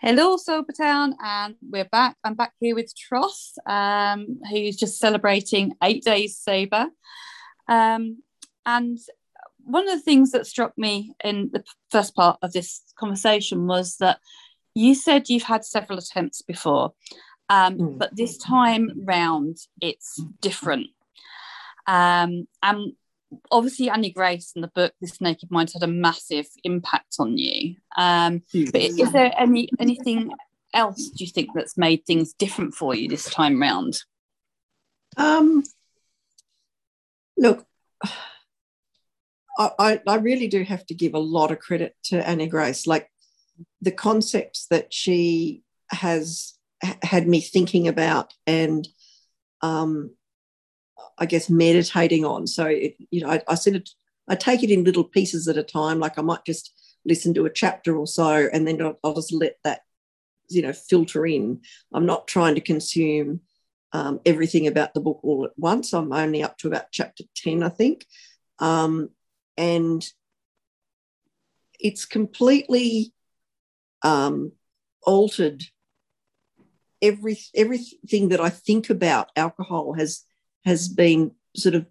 Hello, Sobertown, and we're back. I'm back here with Tross, um, who's just celebrating eight days sober. Um, and one of the things that struck me in the first part of this conversation was that you said you've had several attempts before, um, mm. but this time round it's different. Um, and obviously Annie Grace and the book This Naked Mind had a massive impact on you. Um, but is there any anything else do you think that's made things different for you this time round? Um, look, I, I really do have to give a lot of credit to Annie Grace. Like the concepts that she has had me thinking about and um, I guess meditating on. So it, you know, I, I sort of I take it in little pieces at a time. Like I might just listen to a chapter or so, and then I'll, I'll just let that you know filter in. I'm not trying to consume um, everything about the book all at once. I'm only up to about chapter ten, I think, um, and it's completely um, altered every everything that I think about alcohol has has been sort of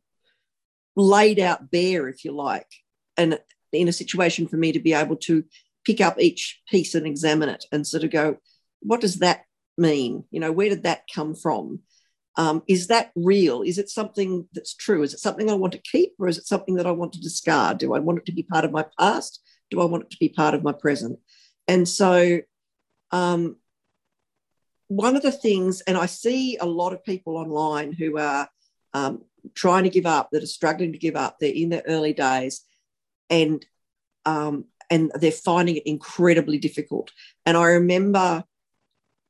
laid out bare, if you like, and in a situation for me to be able to pick up each piece and examine it and sort of go, what does that mean? You know, where did that come from? Um, is that real? Is it something that's true? Is it something I want to keep or is it something that I want to discard? Do I want it to be part of my past? Do I want it to be part of my present? And so, um, one of the things, and I see a lot of people online who are um, trying to give up, that are struggling to give up. They're in their early days, and um, and they're finding it incredibly difficult. And I remember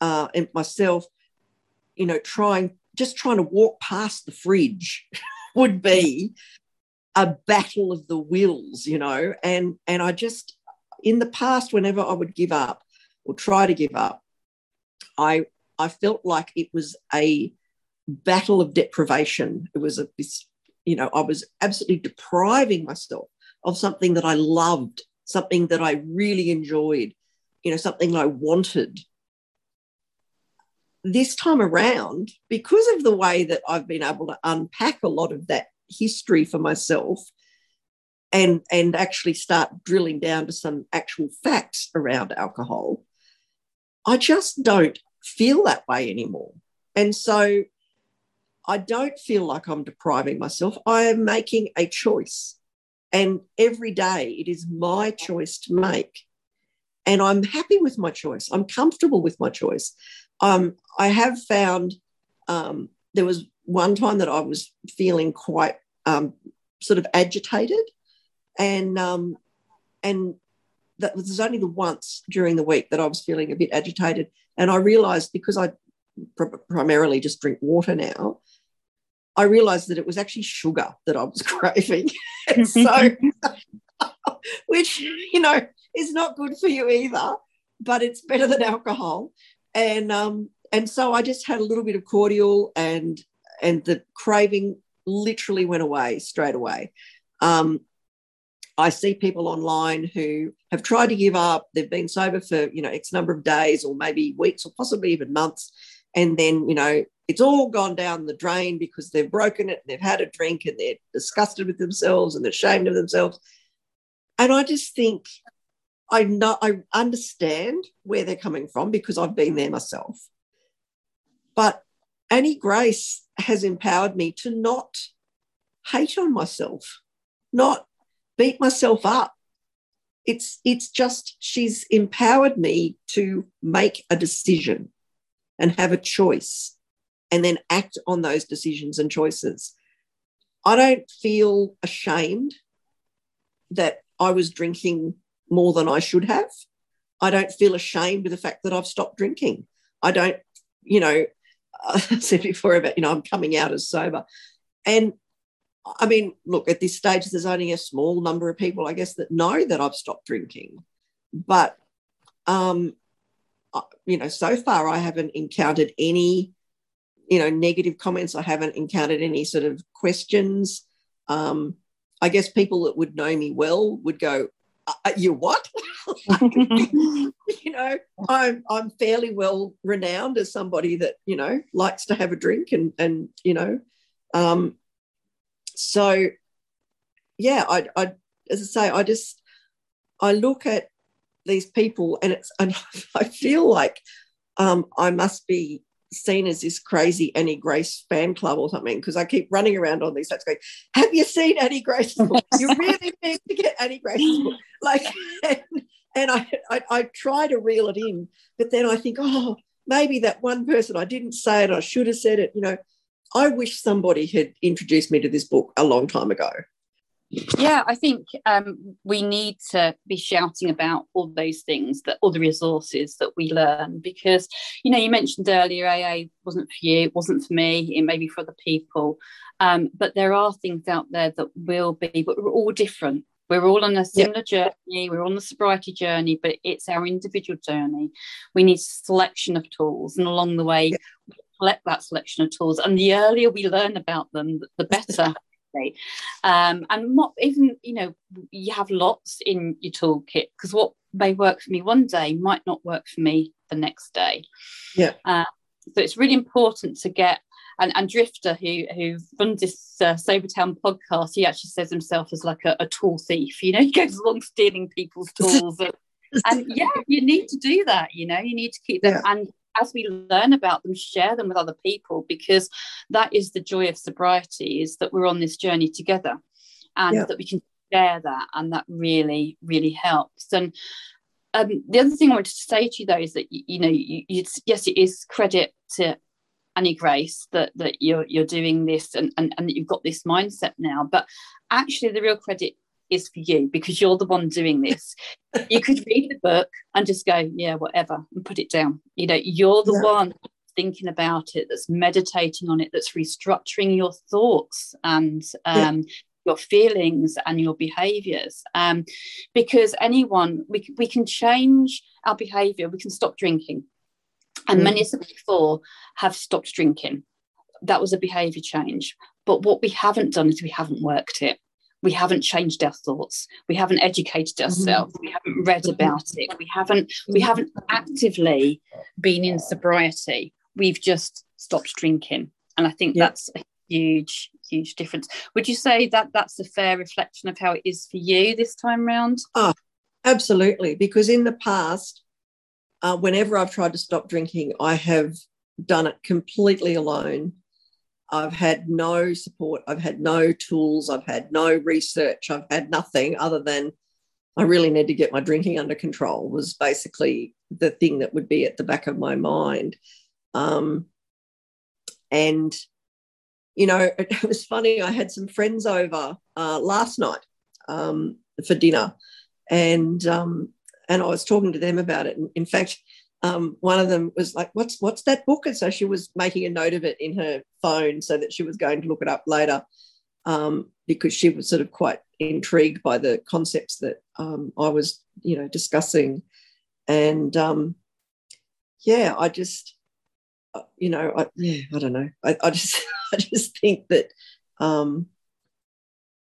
uh, myself, you know, trying just trying to walk past the fridge would be a battle of the wills, you know. And and I just in the past, whenever I would give up or try to give up, I I felt like it was a battle of deprivation. It was a, this, you know, I was absolutely depriving myself of something that I loved, something that I really enjoyed, you know, something I wanted. This time around, because of the way that I've been able to unpack a lot of that history for myself and, and actually start drilling down to some actual facts around alcohol, I just don't feel that way anymore. And so I don't feel like I'm depriving myself. I am making a choice. And every day it is my choice to make. And I'm happy with my choice. I'm comfortable with my choice. Um, I have found um, there was one time that I was feeling quite um, sort of agitated. And, um, and that was only the once during the week that I was feeling a bit agitated. And I realized because I pr- primarily just drink water now, I realized that it was actually sugar that I was craving. so, which, you know, is not good for you either, but it's better than alcohol. And, um, and so I just had a little bit of cordial and, and the craving literally went away straight away. Um, I see people online who have tried to give up. They've been sober for, you know, X number of days or maybe weeks or possibly even months. And then, you know, it's all gone down the drain because they've broken it and they've had a drink and they're disgusted with themselves and ashamed of themselves. And I just think I know I understand where they're coming from because I've been there myself. But Annie Grace has empowered me to not hate on myself, not beat myself up. It's it's just she's empowered me to make a decision and have a choice and then act on those decisions and choices. I don't feel ashamed that I was drinking more than I should have. I don't feel ashamed with the fact that I've stopped drinking. I don't, you know, I said before about, you know, I'm coming out as sober. And I mean, look, at this stage, there's only a small number of people, I guess, that know that I've stopped drinking. But, um, you know, so far I haven't encountered any you know, negative comments. I haven't encountered any sort of questions. Um, I guess people that would know me well would go, uh, uh "You what?" you know, I'm I'm fairly well renowned as somebody that you know likes to have a drink and and you know, um, so yeah, I I as I say, I just I look at these people and it's and I feel like um, I must be seen as this crazy Annie Grace fan club or something because I keep running around on these sites going, Have you seen Annie Grace's book? You really need to get Annie Grace's book. Like, and, and I, I, I try to reel it in, but then I think, oh, maybe that one person I didn't say it, I should have said it. You know, I wish somebody had introduced me to this book a long time ago. Yeah, I think um, we need to be shouting about all those things that all the resources that we learn because you know you mentioned earlier AA wasn't for you, it wasn't for me, it may be for other people, um, but there are things out there that will be, but we're all different. We're all on a similar yep. journey. We're on the sobriety journey, but it's our individual journey. We need selection of tools, and along the way, yep. collect that selection of tools. And the earlier we learn about them, the better. Um, and not even, you know, you have lots in your toolkit because what may work for me one day might not work for me the next day. Yeah. Uh, so it's really important to get and, and Drifter, who who runs this uh, Sobertown podcast, he actually says himself as like a, a, tool thief. You know, he goes along stealing people's tools, and, and, yeah, you need to do that. You know, you need to keep them. Yeah. And as we learn about them, share them with other people because that is the joy of sobriety is that we're on this journey together and yeah. that we can share that and that really, really helps. And um, the other thing I wanted to say to you though is that you, you know, you, yes, it is credit to Annie Grace that that you're you're doing this and, and and that you've got this mindset now. But actually, the real credit is for you because you're the one doing this. you could read the book and just go, yeah, whatever, and put it down. You know, you're the yeah. one thinking about it, that's meditating on it, that's restructuring your thoughts and um, yeah. your feelings and your behaviors. Um, because anyone, we, we can change our behavior, we can stop drinking. And mm. many of the before have stopped drinking. That was a behavior change. But what we haven't done is we haven't worked it we haven't changed our thoughts we haven't educated mm-hmm. ourselves mm-hmm. we haven't read mm-hmm. about it we haven't we mm-hmm. haven't actively been in sobriety we've just stopped drinking and i think yeah. that's a huge huge difference would you say that that's a fair reflection of how it is for you this time round oh absolutely because in the past uh, whenever i've tried to stop drinking i have done it completely alone I've had no support. I've had no tools. I've had no research. I've had nothing other than I really need to get my drinking under control, was basically the thing that would be at the back of my mind. Um, and, you know, it, was funny. I had some friends over uh, last night um, for dinner, and um, and I was talking to them about it. In fact, um, one of them was like, "What's what's that book?" And so she was making a note of it in her phone so that she was going to look it up later um, because she was sort of quite intrigued by the concepts that um, I was, you know, discussing. And um, yeah, I just, uh, you know, I, yeah, I don't know. I, I just, I just think that, um,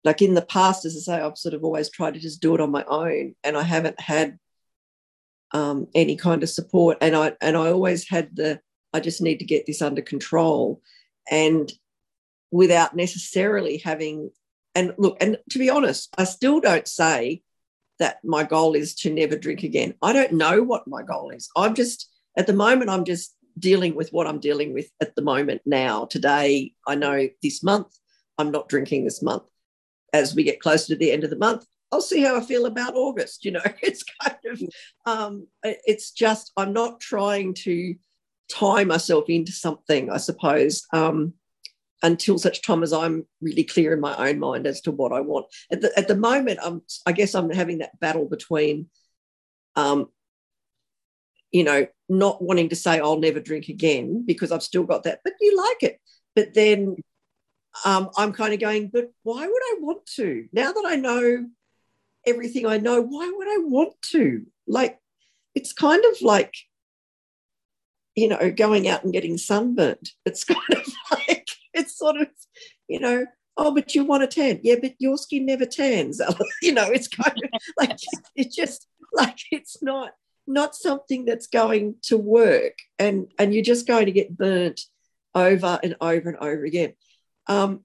like in the past, as I say, I've sort of always tried to just do it on my own, and I haven't had um, any kind of support. And I and I always had the I just need to get this under control, and without necessarily having and look and to be honest, I still don't say that my goal is to never drink again. I don't know what my goal is. I'm just at the moment I'm just dealing with what I'm dealing with at the moment now. Today, I know this month I'm not drinking this month. As we get closer to the end of the month, I'll see how I feel about August. You know, it's kind of, um, it's just, I'm not trying to tie myself into something, I suppose, um, until such time as I'm really clear in my own mind as to what I want. At the, at the moment, I'm, I guess I'm having that battle between, um, you know, not wanting to say I'll never drink again because I've still got that, but you like it. But then um, I'm kind of going, but why would I want to? Now that I know everything I know, why would I want to? Like, it's kind of like, you know, going out and getting sunburned. It's kind of like, it's sort of, you know, oh, but you want a tan. Yeah, but your skin never tans. you know, it's kind of like, it's just, like it's not not something that's going to work and and you're just going to get burnt over and over and over again um,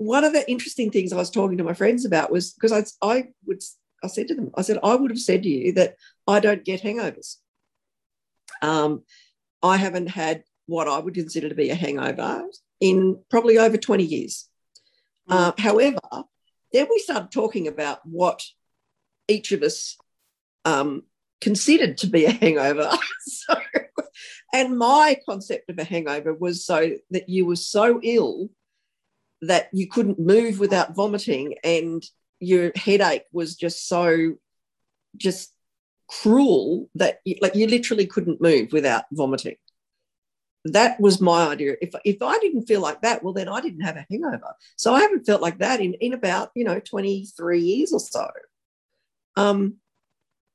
one of the interesting things i was talking to my friends about was because I, I would i said to them i said i would have said to you that i don't get hangovers um, i haven't had what i would consider to be a hangover in probably over 20 years mm. uh, however then we started talking about what each of us um, considered to be a hangover. so, and my concept of a hangover was so that you were so ill that you couldn't move without vomiting and your headache was just so just cruel that you, like you literally couldn't move without vomiting. That was my idea. If, if i didn't feel like that well then i didn't have a hangover. So i haven't felt like that in, in about you know 23 years or so. Um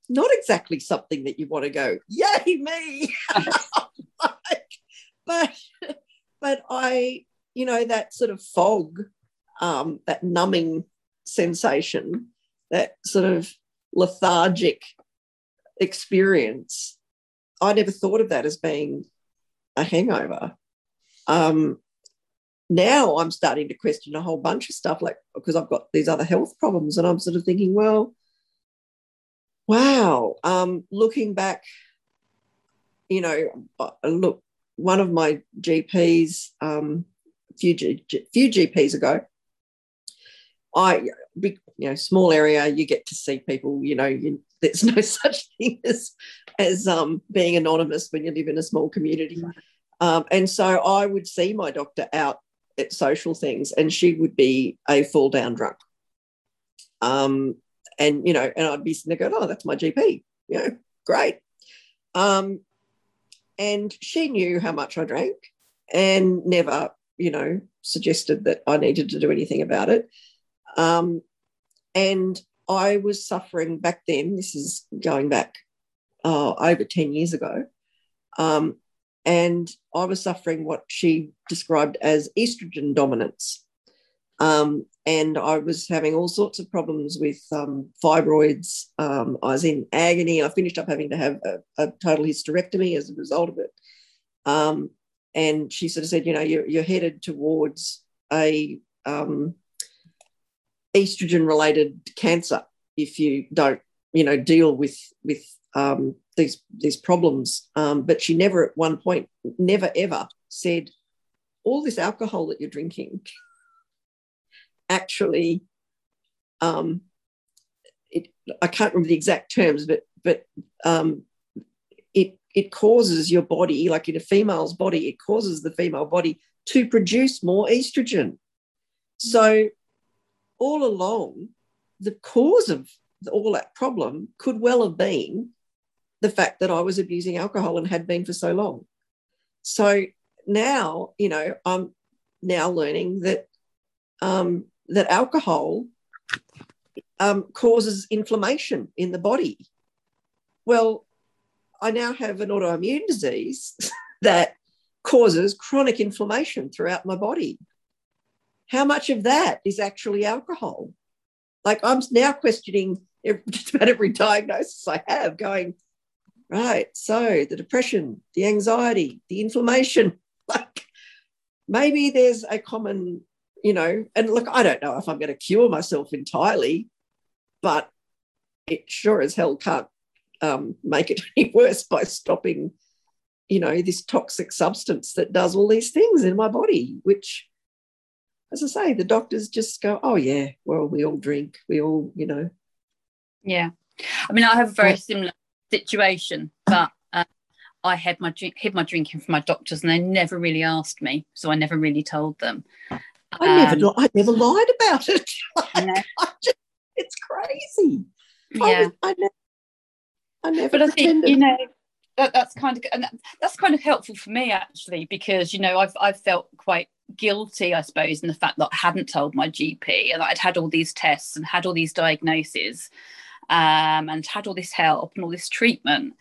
not exactly something that you want to go, yay, me. like, but but I, you know, that sort of fog, um, that numbing sensation, that sort of lethargic experience, I never thought of that as being a hangover. Um, now I'm starting to question a whole bunch of stuff, like because I've got these other health problems, and I'm sort of thinking, well, Wow. Um, looking back, you know, uh, look, one of my GPs, um, few, G, few GPs ago, I, big, you know, small area, you get to see people, you know, you, there's no such thing as, as um, being anonymous when you live in a small community. Um, and so I would see my doctor out at social things and she would be a fall down drunk. Um, and you know, and I'd be sitting there going, "Oh, that's my GP," you know, great. Um, and she knew how much I drank, and never, you know, suggested that I needed to do anything about it. Um, and I was suffering back then. This is going back uh, over ten years ago. Um, and I was suffering what she described as estrogen dominance. Um, and I was having all sorts of problems with um, fibroids. Um, I was in agony. I finished up having to have a, a total hysterectomy as a result of it. And she sort of said, you know, you're, you're headed towards a um, estrogen related cancer if you don't, you know, deal with with um, these these problems. Um, but she never at one point, never ever said, all this alcohol that you're drinking actually um, it, I can't remember the exact terms, but but um, it it causes your body, like in a female's body, it causes the female body to produce more estrogen. So all along, the cause of all that problem could well have been the fact that I was abusing alcohol and had been for so long. So now, you know, I'm now learning that um, that alcohol um, causes inflammation in the body. Well, I now have an autoimmune disease that causes chronic inflammation throughout my body. How much of that is actually alcohol? Like I'm now questioning just about every diagnosis I have, going, right, so the depression, the anxiety, the inflammation, like maybe there's a common you know, and look, I don't know if I'm going to cure myself entirely, but it sure as hell can't um, make it any worse by stopping, you know, this toxic substance that does all these things in my body, which, as I say, the doctors just go, oh, yeah, well, we all drink, we all, you know. Yeah. I mean, I have a very similar situation, but uh, I had my drink, hid my drinking from my doctors, and they never really asked me, so I never really told them. I never, um, I never lied about it. like, just, it's crazy. Yeah, I, was, I never, I never. But pretended. I think you know that, that's kind of and that's kind of helpful for me actually because you know I've I've felt quite guilty I suppose in the fact that I hadn't told my GP and I'd had all these tests and had all these diagnoses um, and had all this help and all this treatment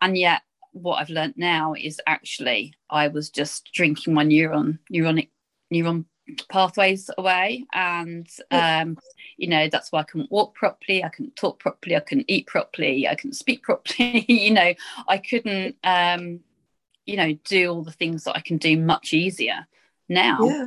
and yet what I've learned now is actually I was just drinking my neuron neuronic neuron pathways away and um you know that's why i couldn't walk properly i couldn't talk properly i couldn't eat properly i couldn't speak properly you know i couldn't um you know do all the things that i can do much easier now yeah.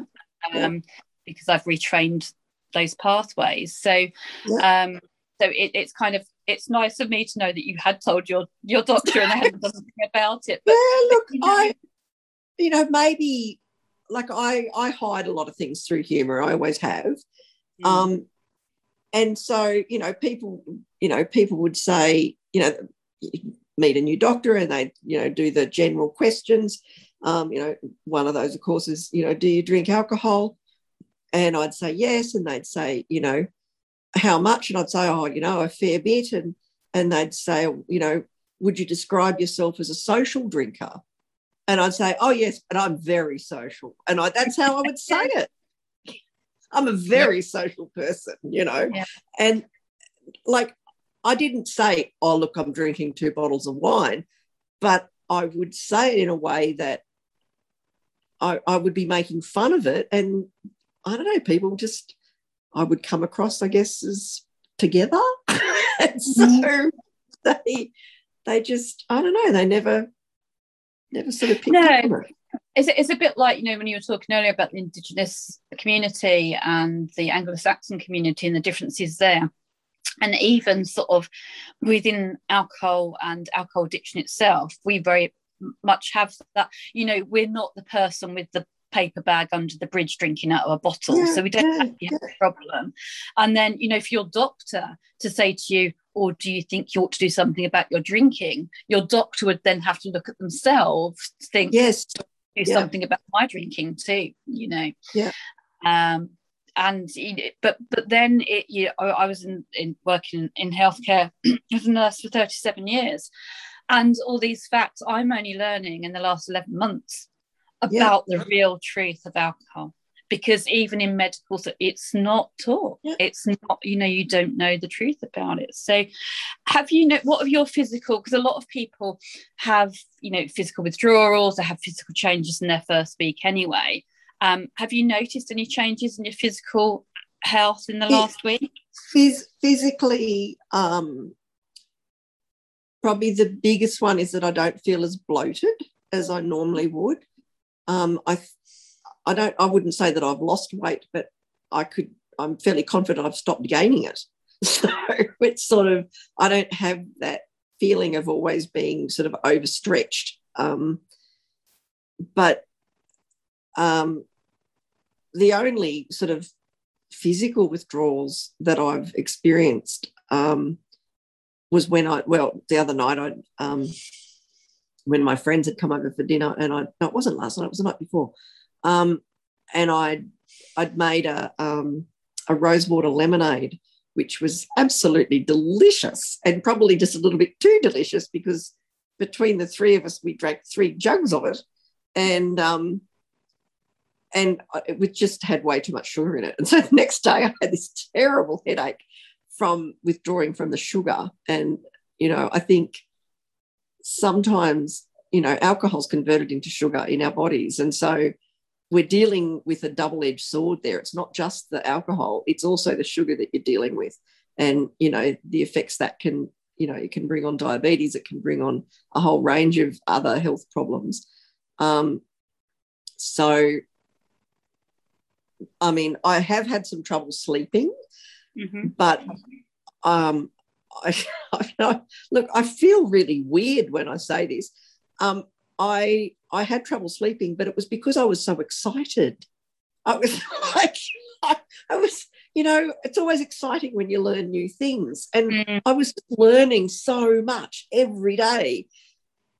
um yeah. because i've retrained those pathways so yeah. um so it, it's kind of it's nice of me to know that you had told your your doctor and they hadn't done anything about it but, yeah look you know, i you know maybe like I I hide a lot of things through humor. I always have. Mm. Um, and so you know, people you know people would say you know meet a new doctor and they you know do the general questions. Um, you know, one of those of course is you know, do you drink alcohol? And I'd say yes, and they'd say you know how much, and I'd say oh you know a fair bit, and and they'd say you know would you describe yourself as a social drinker? And I'd say, oh, yes, and I'm very social. And I, that's how I would say it. I'm a very social person, you know. And like, I didn't say, oh, look, I'm drinking two bottles of wine, but I would say it in a way that I, I would be making fun of it. And I don't know, people just, I would come across, I guess, as together. and so mm-hmm. they, they just, I don't know, they never never sort of picked no. up on it. It's, it's a bit like, you know, when you were talking earlier about the Indigenous community and the Anglo Saxon community and the differences there. And even sort of within alcohol and alcohol addiction itself, we very much have that, you know, we're not the person with the paper bag under the bridge drinking out of a bottle. Yeah, so we don't yeah, have a problem. And then, you know, for your doctor to say to you, or do you think you ought to do something about your drinking? Your doctor would then have to look at themselves, think, yes, do something about my drinking too, you know. Yeah. Um, and but but then it you know, I was in, in working in healthcare as a nurse for 37 years and all these facts I'm only learning in the last 11 months about yeah. the real truth of alcohol because even in medical it's not taught. Yeah. it's not you know you don't know the truth about it. So have you know what of your physical because a lot of people have you know physical withdrawals or have physical changes in their first week anyway. Um, have you noticed any changes in your physical health in the last week? Phys- physically um, probably the biggest one is that i don't feel as bloated as i normally would um, I I don't I wouldn't say that I've lost weight, but I could I'm fairly confident I've stopped gaining it. So it's sort of I don't have that feeling of always being sort of overstretched. Um, but um, the only sort of physical withdrawals that I've experienced um, was when I well the other night I um, when my friends had come over for dinner and I no it wasn't last night it was the night before um, and I'd, I'd made a, um, a rosewater lemonade, which was absolutely delicious and probably just a little bit too delicious because between the three of us, we drank three jugs of it. And um, and it just had way too much sugar in it. And so the next day I had this terrible headache from withdrawing from the sugar. And, you know, I think sometimes, you know, alcohol's converted into sugar in our bodies. And so we're dealing with a double-edged sword there it's not just the alcohol it's also the sugar that you're dealing with and you know the effects that can you know it can bring on diabetes it can bring on a whole range of other health problems um, so i mean i have had some trouble sleeping mm-hmm. but um, I, I, look i feel really weird when i say this um, I I had trouble sleeping, but it was because I was so excited. I was like, I, I was, you know, it's always exciting when you learn new things. And mm. I was learning so much every day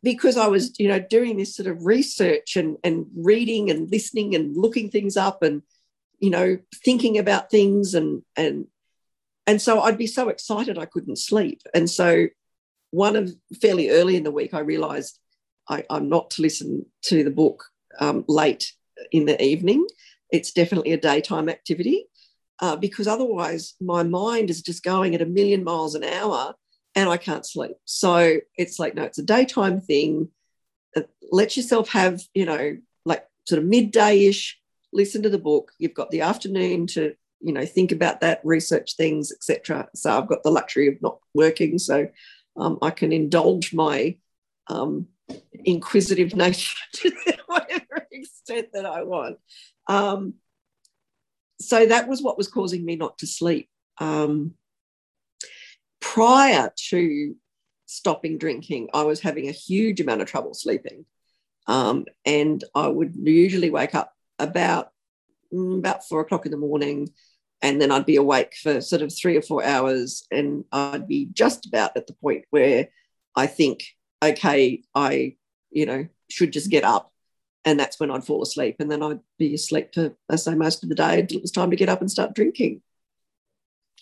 because I was, you know, doing this sort of research and, and reading and listening and looking things up and, you know, thinking about things and and and so I'd be so excited I couldn't sleep. And so one of fairly early in the week, I realized I, am not to listen to the book um, late in the evening. It's definitely a daytime activity uh, because otherwise my mind is just going at a million miles an hour and I can't sleep. So it's like, no, it's a daytime thing. Uh, let yourself have, you know, like sort of midday ish listen to the book. You've got the afternoon to you know think about that, research things, etc. So I've got the luxury of not working, so um, I can indulge my um, inquisitive nature to whatever extent that I want. Um, so that was what was causing me not to sleep. Um, prior to stopping drinking, I was having a huge amount of trouble sleeping. Um, and I would usually wake up about mm, about four o'clock in the morning, and then I'd be awake for sort of three or four hours, and I'd be just about at the point where I think, okay, I, you know, should just get up, and that's when I'd fall asleep, and then I'd be asleep for I say most of the day until it was time to get up and start drinking.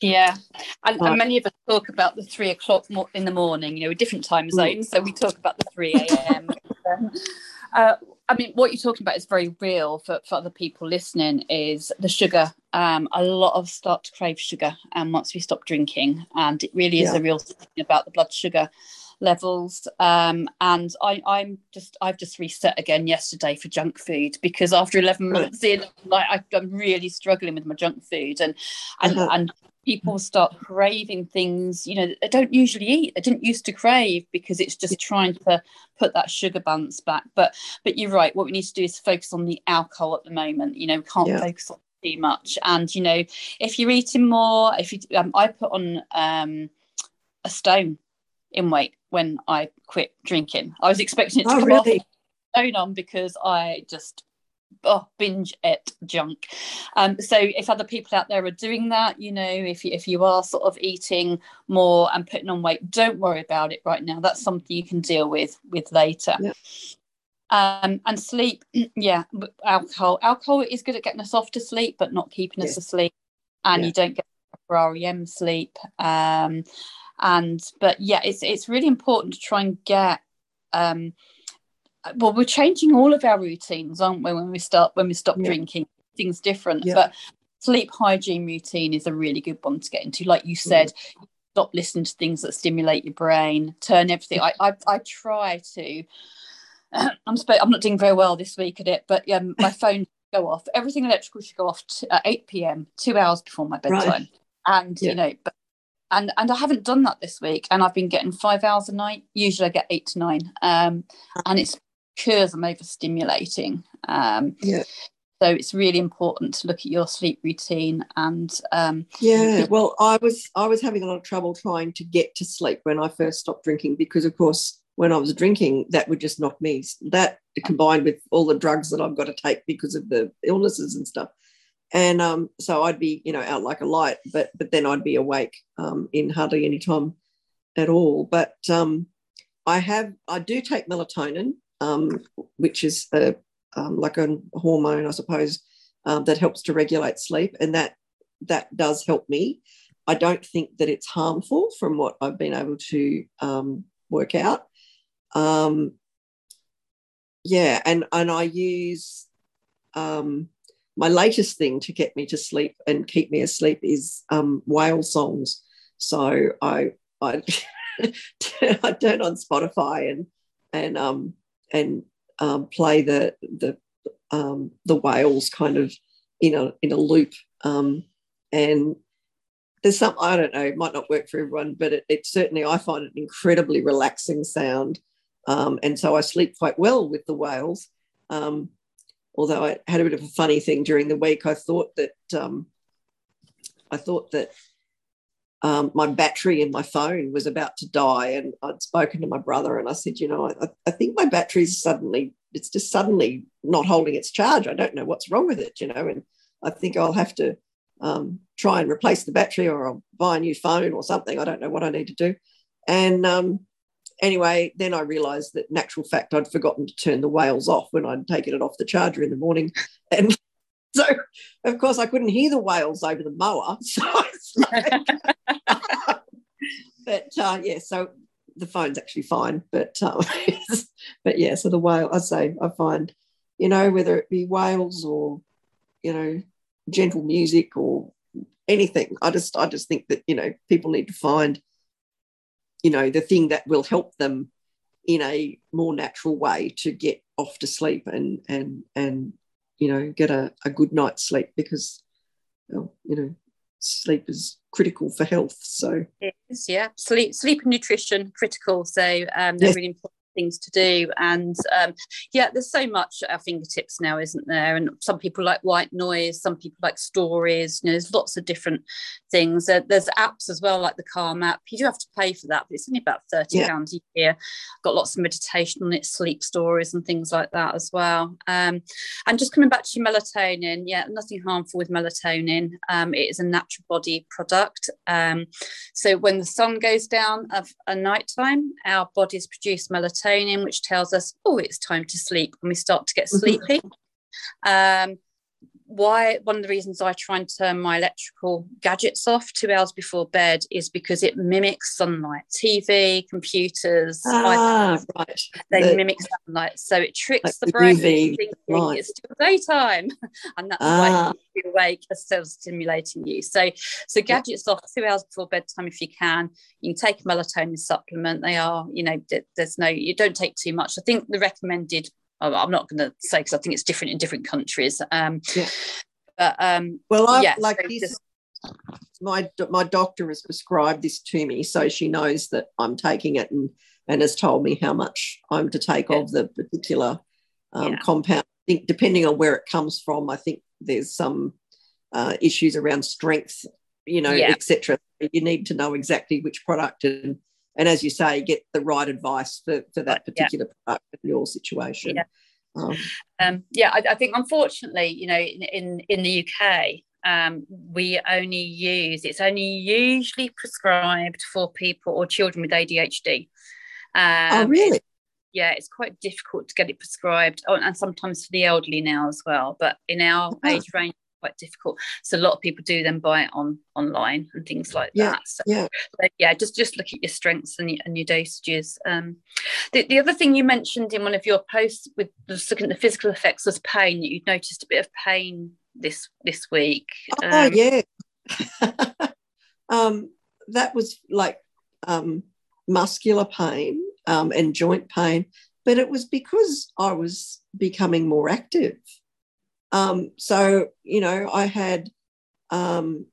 Yeah, and, and, many of us talk about the three o'clock in the morning. You know, different time mm. zones, so we talk about the three a.m. uh, I mean, what you're talking about is very real for, for other people listening. Is the sugar? Um, a lot of start to crave sugar, and once we stop drinking, and it really is yeah. a real thing about the blood sugar levels. Um, and I, I'm just I've just reset again yesterday for junk food because after 11 months in, like I, am really struggling with my junk food, and and uh-huh. and people start craving things you know they don't usually eat they didn't used to crave because it's just trying to put that sugar balance back but but you're right what we need to do is focus on the alcohol at the moment you know we can't yeah. focus on too much and you know if you're eating more if you um, i put on um a stone in weight when i quit drinking i was expecting it to oh, come really? off stone on because i just oh, binge it junk. Um, so if other people out there are doing that, you know, if you, if you are sort of eating more and putting on weight, don't worry about it right now. That's something you can deal with with later. Yeah. Um, and sleep, yeah, alcohol. Alcohol is good at getting us off to sleep, but not keeping us asleep. And yeah. you don't get REM sleep. Um, and but yeah, it's it's really important to try and get um, well we're changing all of our routines aren't we when we start when we stop yeah. drinking things different yeah. but sleep hygiene routine is a really good one to get into like you said mm. stop listening to things that stimulate your brain turn everything i i, I try to i'm sp- i'm not doing very well this week at it but um, my phone go off everything electrical should go off at 8 p.m two hours before my bedtime right. and yeah. you know but and and I haven't done that this week, and I've been getting five hours a night. Usually, I get eight to nine, um, and it's because I'm overstimulating. Um, yeah. So it's really important to look at your sleep routine and um, yeah. Well, I was I was having a lot of trouble trying to get to sleep when I first stopped drinking because, of course, when I was drinking, that would just knock me. That combined with all the drugs that I've got to take because of the illnesses and stuff, and um, so I'd be you know out like a light, but but then I'd be awake um, in hardly any time at all. But um, I have I do take melatonin um, which is a, um, like a hormone, I suppose, um, that helps to regulate sleep, and that that does help me. I don't think that it's harmful from what I've been able to work out. Um, yeah, and and I use um, my latest thing to get me to sleep and keep me asleep is um, whale songs. So I I, I turn on Spotify and and um, and um, play the the um, the whales kind of in a in a loop. Um, and there's some I don't know, it might not work for everyone, but it, it certainly I find it an incredibly relaxing sound. Um, and so I sleep quite well with the whales. Um, although I had a bit of a funny thing during the week, I thought that um, I thought that um, my battery in my phone was about to die. And I'd spoken to my brother and I said, you know, I, I think my battery's suddenly, it's just suddenly not holding its charge. I don't know what's wrong with it, you know, and I think I'll have to um, try and replace the battery or I'll buy a new phone or something. I don't know what I need to do. And um, anyway, then I realized that natural fact I'd forgotten to turn the whales off when I'd taken it off the charger in the morning. And so of course I couldn't hear the whales over the mower. So like, but uh, yeah, so the phone's actually fine. But um, but yeah, so the whale I say I find, you know, whether it be whales or, you know, gentle music or anything. I just I just think that, you know, people need to find, you know, the thing that will help them in a more natural way to get off to sleep and and and you know, get a, a good night's sleep because, well, you know, sleep is critical for health. So it is, yeah. Sleep, sleep and nutrition critical. So um, they're yes. really important things to do. And um, yeah, there's so much at our fingertips now, isn't there? And some people like white noise, some people like stories. You know, there's lots of different things. Uh, there's apps as well, like the Calm app. You do have to pay for that, but it's only about thirty pounds yeah. a year. Got lots of meditation on it, sleep stories, and things like that as well. Um, and just coming back to melatonin, yeah, nothing harmful with melatonin. Um, it is a natural body product. Um, so when the sun goes down of a night time, our bodies produce melatonin melatonin, which tells us, oh, it's time to sleep when we start to get mm-hmm. sleepy. Um, why one of the reasons I try and turn my electrical gadgets off two hours before bed is because it mimics sunlight. TV, computers, ah, right. they the, mimic sunlight, so it tricks like the brain thinking it's still daytime, and that's ah. why you awake, as still stimulating you. So, so gadgets off two hours before bedtime if you can. You can take a melatonin supplement. They are, you know, there's no, you don't take too much. I think the recommended I'm not going to say because I think it's different in different countries. Um, yeah. But um, well, I, yeah, like so this, just, my my doctor has prescribed this to me, so she knows that I'm taking it and and has told me how much I'm to take yeah. of the particular um, yeah. compound. I think depending on where it comes from, I think there's some uh, issues around strength, you know, etc. You need to know exactly which product and and as you say, get the right advice for, for that particular yeah. product in your situation. Yeah, um, um, yeah I, I, think unfortunately, you know, in, in, in the UK, um, we only use it's only usually prescribed for people or children with ADHD. Um, oh, really? Yeah, it's quite difficult to get it prescribed, oh, and sometimes for the elderly now as well. But in our oh. age range, quite difficult. So a lot of people do then buy it on online and things like yeah, that. So, yeah, so yeah, just just look at your strengths and your, and your dosages. Um, the, the other thing you mentioned in one of your posts with just looking at the physical effects was pain. You'd noticed a bit of pain this this week. Oh um, yeah, um, that was like um, muscular pain um, and joint pain, but it was because I was becoming more active. Um, so, you know, I had um,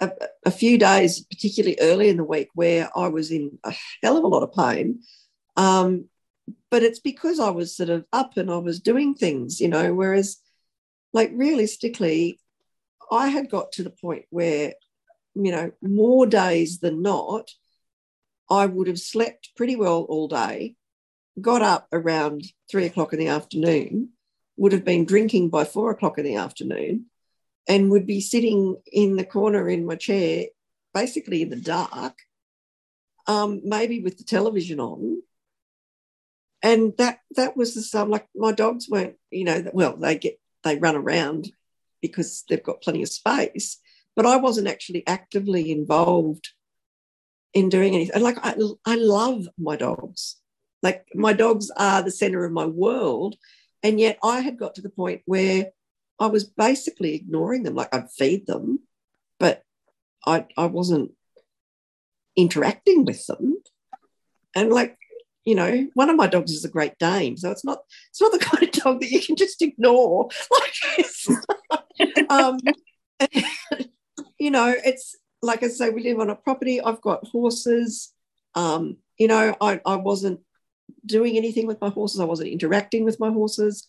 a, a, few days, particularly early in the week, where I was in a hell of a lot of pain. Um, but it's because I was sort of up and I was doing things, you know, whereas, like, realistically, I had got to the point where, you know, more days than not, I would have slept pretty well all day, got up around three o'clock in the afternoon, would have been drinking by four o'clock in the afternoon and would be sitting in the corner in my chair, basically in the dark, um, maybe with the television on. And that that was the same. Like my dogs weren't, you know, well, they get they run around because they've got plenty of space, but I wasn't actually actively involved in doing anything. And like I, I love my dogs. Like my dogs are the center of my world. And yet I had got to the point where I was basically ignoring them. Like I'd feed them, but I, I wasn't interacting with them. And like, you know, one of my dogs is a Great Dane, so it's not it's not the kind of dog that you can just ignore. Like, um, you know, it's like I say, we live on a property. I've got horses. Um, you know, I, I wasn't doing anything with my horses. I wasn't interacting with my horses.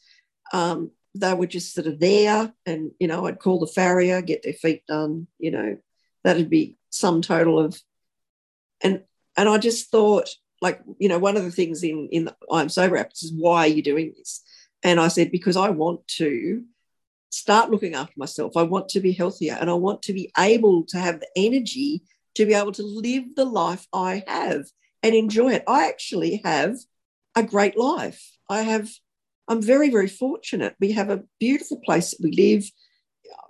Um, they were just sort of there, and you know, I'd call the farrier, get their feet done. You know, that'd be some total of, and and I just thought, like, you know, one of the things in in the, I'm sober apps is why are you doing this? And I said because I want to start looking after myself. I want to be healthier, and I want to be able to have the energy to be able to live the life I have and enjoy it. I actually have a great life. I have, I'm very, very fortunate. We have a beautiful place that we live.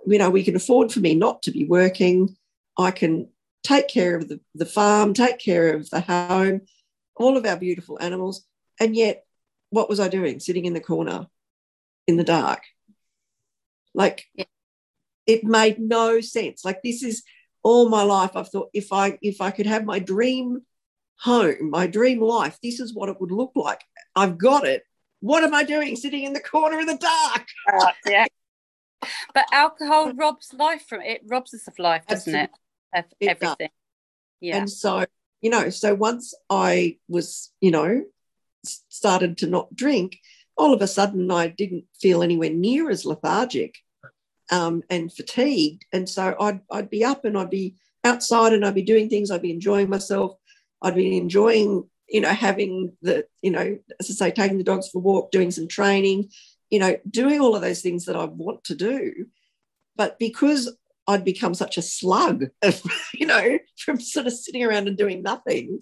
You know, we can afford for me not to be working. I can take care of the, the farm, take care of the home, all of our beautiful animals. And yet, what was I doing? Sitting in the corner in the dark. Like, yeah. it made no sense. Like, this is all my life. I've thought if I if I could have my dream home, my dream life, this is what it would look like. I've got it. What am I doing sitting in the corner in the dark? Uh, yeah. but alcohol robs life from it robs us of life doesn't Absolutely. it of It everything yeah And so, you know, so once I was, you know, started to not drink, all of a sudden I didn't feel anywhere near as lethargic um, and fatigued. And so I'd, I'd be up and I'd be outside and I'd be doing things. I'd be enjoying myself. I'd been enjoying, you know, having the, you know, as I say, taking the dogs for a walk, doing some training, you know, doing all of those things that I want to do. But because I'd become such a slug, you know, from sort of sitting around and doing nothing,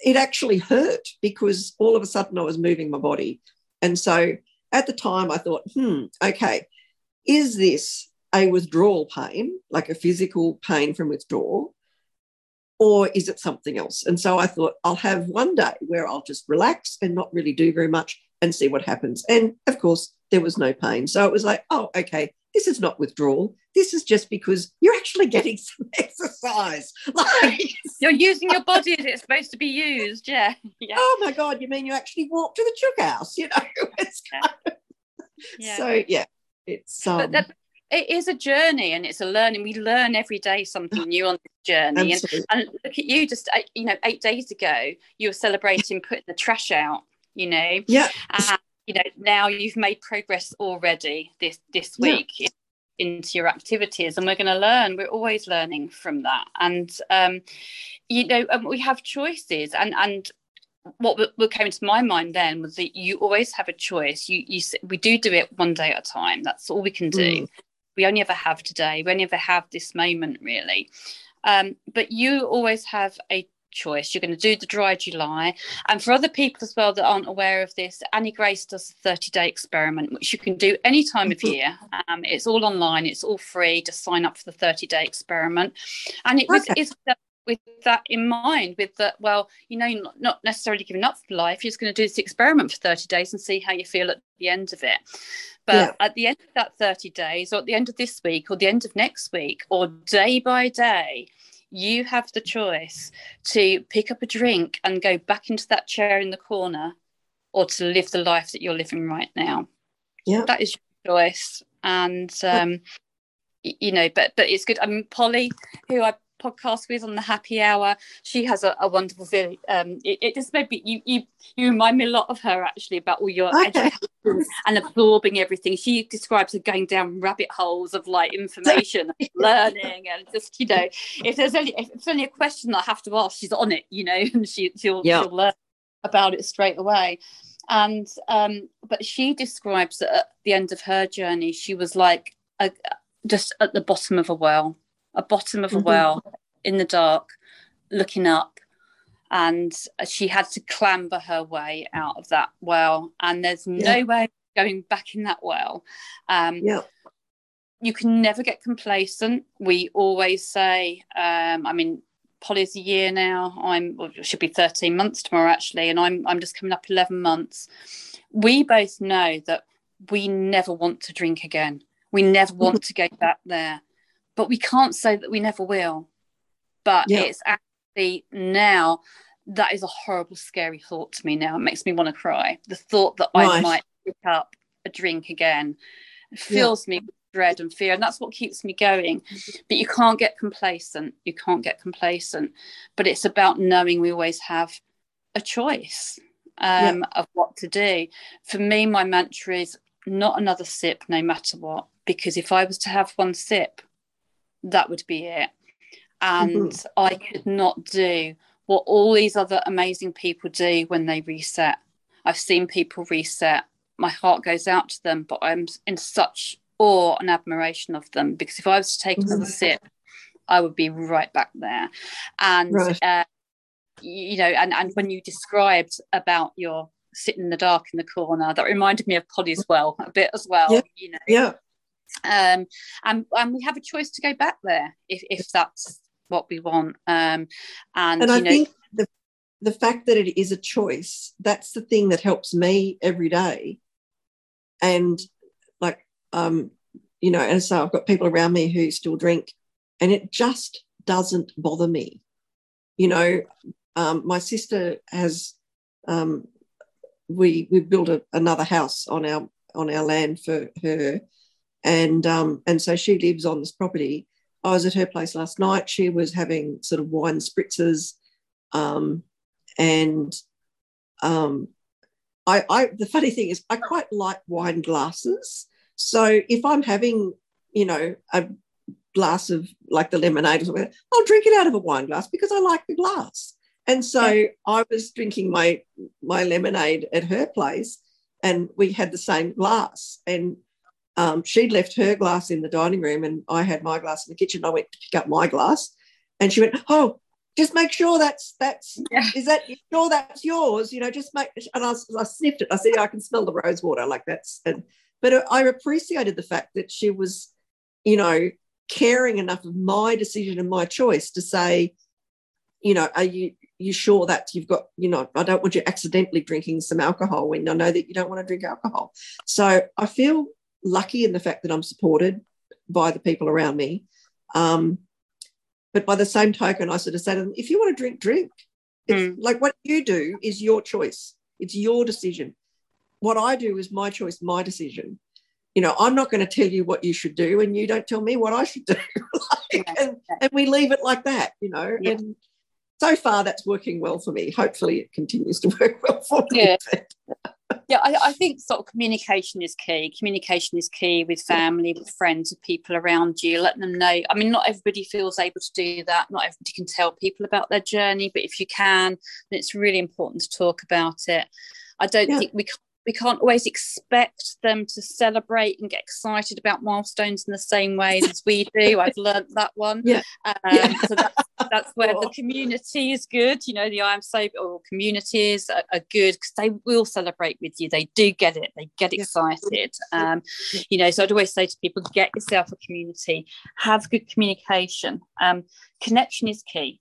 it actually hurt because all of a sudden I was moving my body. And so at the time I thought, hmm, okay, is this a withdrawal pain, like a physical pain from withdrawal? Or is it something else? And so I thought I'll have one day where I'll just relax and not really do very much and see what happens. And of course, there was no pain. So it was like, oh, okay, this is not withdrawal. This is just because you're actually getting some exercise. Like, you're using your body as it's supposed to be used yeah yeah oh my God, you mean you actually walk to the chook house? You know, it's kind of, yeah so yeah, it's um, but that it is a journey and it's a learning. We learn every day something new on this journey. And, and look at you just you know eight days ago you were celebrating putting the trash out you know? Yeah, and you know now you've made progress already this this Yeah. week into your activities and we're going to learn. We're always learning from that. And um you know and we have choices. And and what what came to my mind then was that you always have a choice. You you we do do it one day at a time. That's all we can do. Mm. We only ever have today we only ever have this moment really um but you always have a choice you're going to do the dry july and for other people as well that aren't aware of this, Annie Grace does a 30 day experiment, which you can do any time of Mhm. year. Um, it's all online, it's all free. Just sign up for the 30 day experiment. And it was, Okay. is with that in mind, with that, well, you know, you're not- necessarily giving up for life. You're just going to do this experiment for 30 days and see how you feel at the end of it. But Yeah. at the end of that 30 days, or at the end of this week, or the end of next week, or day by day, you have the choice to pick up a drink and go back into that chair in the corner or to live the life that you're living right now. Yeah. That is your choice. And um y- you know, but but it's good. I mean Polly, who I podcast with on the happy hour, she has a, a wonderful video. Um it, it just made me you you you remind me a lot of her actually about all your Okay. education and absorbing everything. She describes her going down rabbit holes of like information, and learning, and just you know, if there's only if it's only a question that I have to ask, she's on it, you know, and she she'll, Yeah. she'll learn about it straight away. And um, but she describes that at the end of her journey, she was like a, just at the bottom of a well, a bottom of a Mhm. well in the dark, looking up, and she had to clamber her way out of that well. And there's no way going back in that well. Um, yeah, you can never get complacent. We always say, um, I mean, Polly's a year now. I'm well, should be 13 months tomorrow actually, and I'm I'm just coming up 11 months. We both know that we never want to drink again. We never want to go back there, but we can't say that we never will. But Yeah. it's actually now that is a horrible, scary thought to me. Now it makes me want to cry. The thought that I might pick up a drink again fills me with dread and fear and that's what keeps me going but you can't get complacent you can't get complacent but it's about knowing we always have a choice um, of what to do for me my mantra is not another sip no matter what because if i was to have one sip that would be it and i could not do what all these other amazing people do when they reset i've seen people reset my heart goes out to them but i'm in such awe and admiration of them because if I was to take another Mhm. sip, I would be right back there. And Right. uh, you know, and and when you described about your sitting in the dark in the corner, that reminded me of Polly as well, a bit as well. Yeah. You know, yeah, um, and and we have a choice to go back there if if that's what we want. Um, and, and you I know, think the the fact that it is a choice that's the thing that helps me every day. And like um, you know, and so I've got people around me who still drink, and it just doesn't bother me. You know, um, my sister has um, we we built a, another house on our on our land for her, and um, and so she lives on this property. I was at her place last night. She was having sort of wine spritzers, um, and um, I, I the funny thing is I quite like wine glasses. So if I'm having, you know, a glass of like the lemonade or something, I'll drink it out of a wine glass because I like the glass. And so yeah. I was drinking my my lemonade at her place, and we had the same glass. And um, she'd left her glass in the dining room, and I had my glass in the kitchen. I went to pick up my glass, and she went, "Oh, just make sure that's that's yeah. is that sure that's yours? You know, just make." And I, I sniffed it. I said, yeah, "I can smell the rose water. Like that's." And but I appreciated the fact that she was, you know, caring enough of my decision and my choice to say, you know, are you you sure that you've got, you know, I don't want you accidentally drinking some alcohol when I know that you don't want to drink alcohol. So I feel lucky in the fact that I'm supported by the people around me. Um, but by the same token, I sort of say to them, if you want to drink, drink. Mm. Like what you do is your choice. It's your decision. What I do is my choice, my decision. You know, I'm not going to tell you what you should do, and you don't tell me what I should do. like, and, and, we leave it like that, you know. Yeah. And so far that's working well for me. Hopefully it continues to work well for me. Yeah, yeah I, I, think sort of communication is key. Communication is key with family, with friends, with people around you. Let them know. I mean, not everybody feels able to do that. Not everybody can tell people about their journey, but if you can, then it's really important to talk about it. I don't yeah. think we we can't always expect them to celebrate and get excited about milestones in the same way as we do. I've learned that one. Yeah. Um, yeah. So that's, that's where the community is good. You know, the I am so or communities are, are good because they will celebrate with you. They do get it. They get excited. Um, you know, so I'd always say to people, get yourself a community, have good communication. Um, connection is key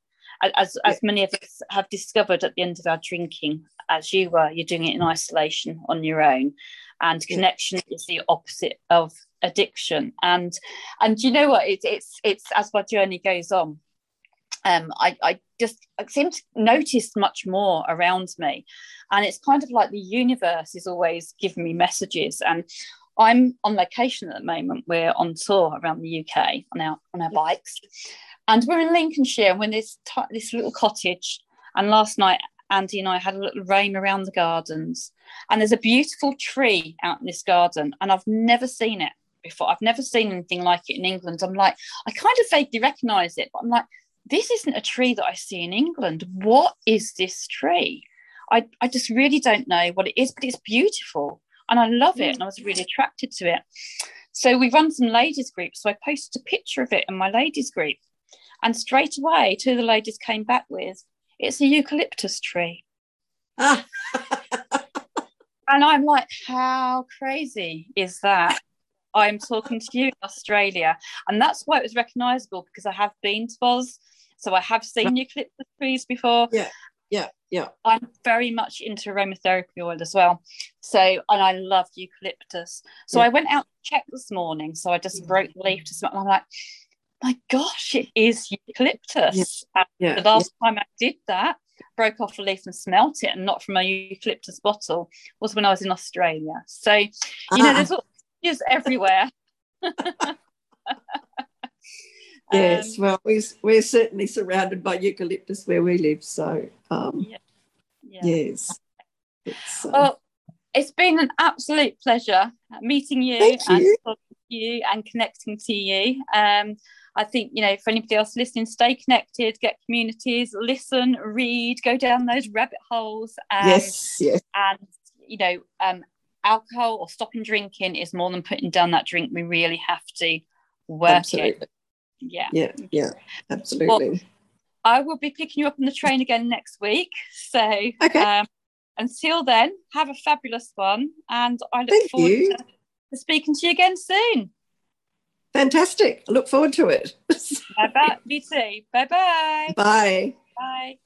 as, as many of us have discovered at the end of our drinking, as you were, you're doing it in isolation on your own. And connection is the opposite of addiction. And and you know what? It's it's it's as my journey goes on. Um, I, I just I seem to notice much more around me. And it's kind of like the universe is always giving me messages. And I'm on location at the moment. We're on tour around the UK on our on our bikes. And we're in Lincolnshire and we're in this, t- this little cottage. And last night, Andy and I had a little roam around the gardens. And there's a beautiful tree out in this garden. And I've never seen it before. I've never seen anything like it in England. I'm like, I kind of vaguely recognize it, but I'm like, this isn't a tree that I see in England. What is this tree? I, I just really don't know what it is, but it's beautiful and I love it. Mm. And I was really attracted to it. So we run some ladies groups. So I posted a picture of it in my ladies group. And straight away, two of the ladies came back with, it's a eucalyptus tree. and I'm like, how crazy is that? I'm talking to you in Australia. And that's why it was recognizable because I have been to Oz. So I have seen eucalyptus trees before. Yeah, yeah, yeah. I'm very much into aromatherapy oil as well. So, and I love eucalyptus. So yeah. I went out to check this morning. So I just broke the leaf to smell. And I'm like, my gosh, it is eucalyptus. Yeah. yeah. The last yeah. time I did that, broke off a leaf and smelt it, and not from a eucalyptus bottle, was when I was in Australia. So, you ah. know, there's just everywhere. yes, um, well, we're, we're certainly surrounded by eucalyptus where we live. So, um, yeah. yes. It's, uh, well, it's been an absolute pleasure meeting you, and you. talking to you and connecting to you. Um, I think, you know, for anybody else listening, stay connected, get communities, listen, read, go down those rabbit holes. Um, yes, yes. And, you know, um, alcohol or stopping drinking is more than putting down that drink. We really have to work absolutely. it. Yeah. Yeah, yeah, absolutely. Well, I will be picking you up on the train again next week. So, okay. Um, until then, have a fabulous one. And I look Thank forward to, to speaking to you again soon. Fantastic. I look forward to it. bye bye. Me too. Bye bye. Bye. Bye.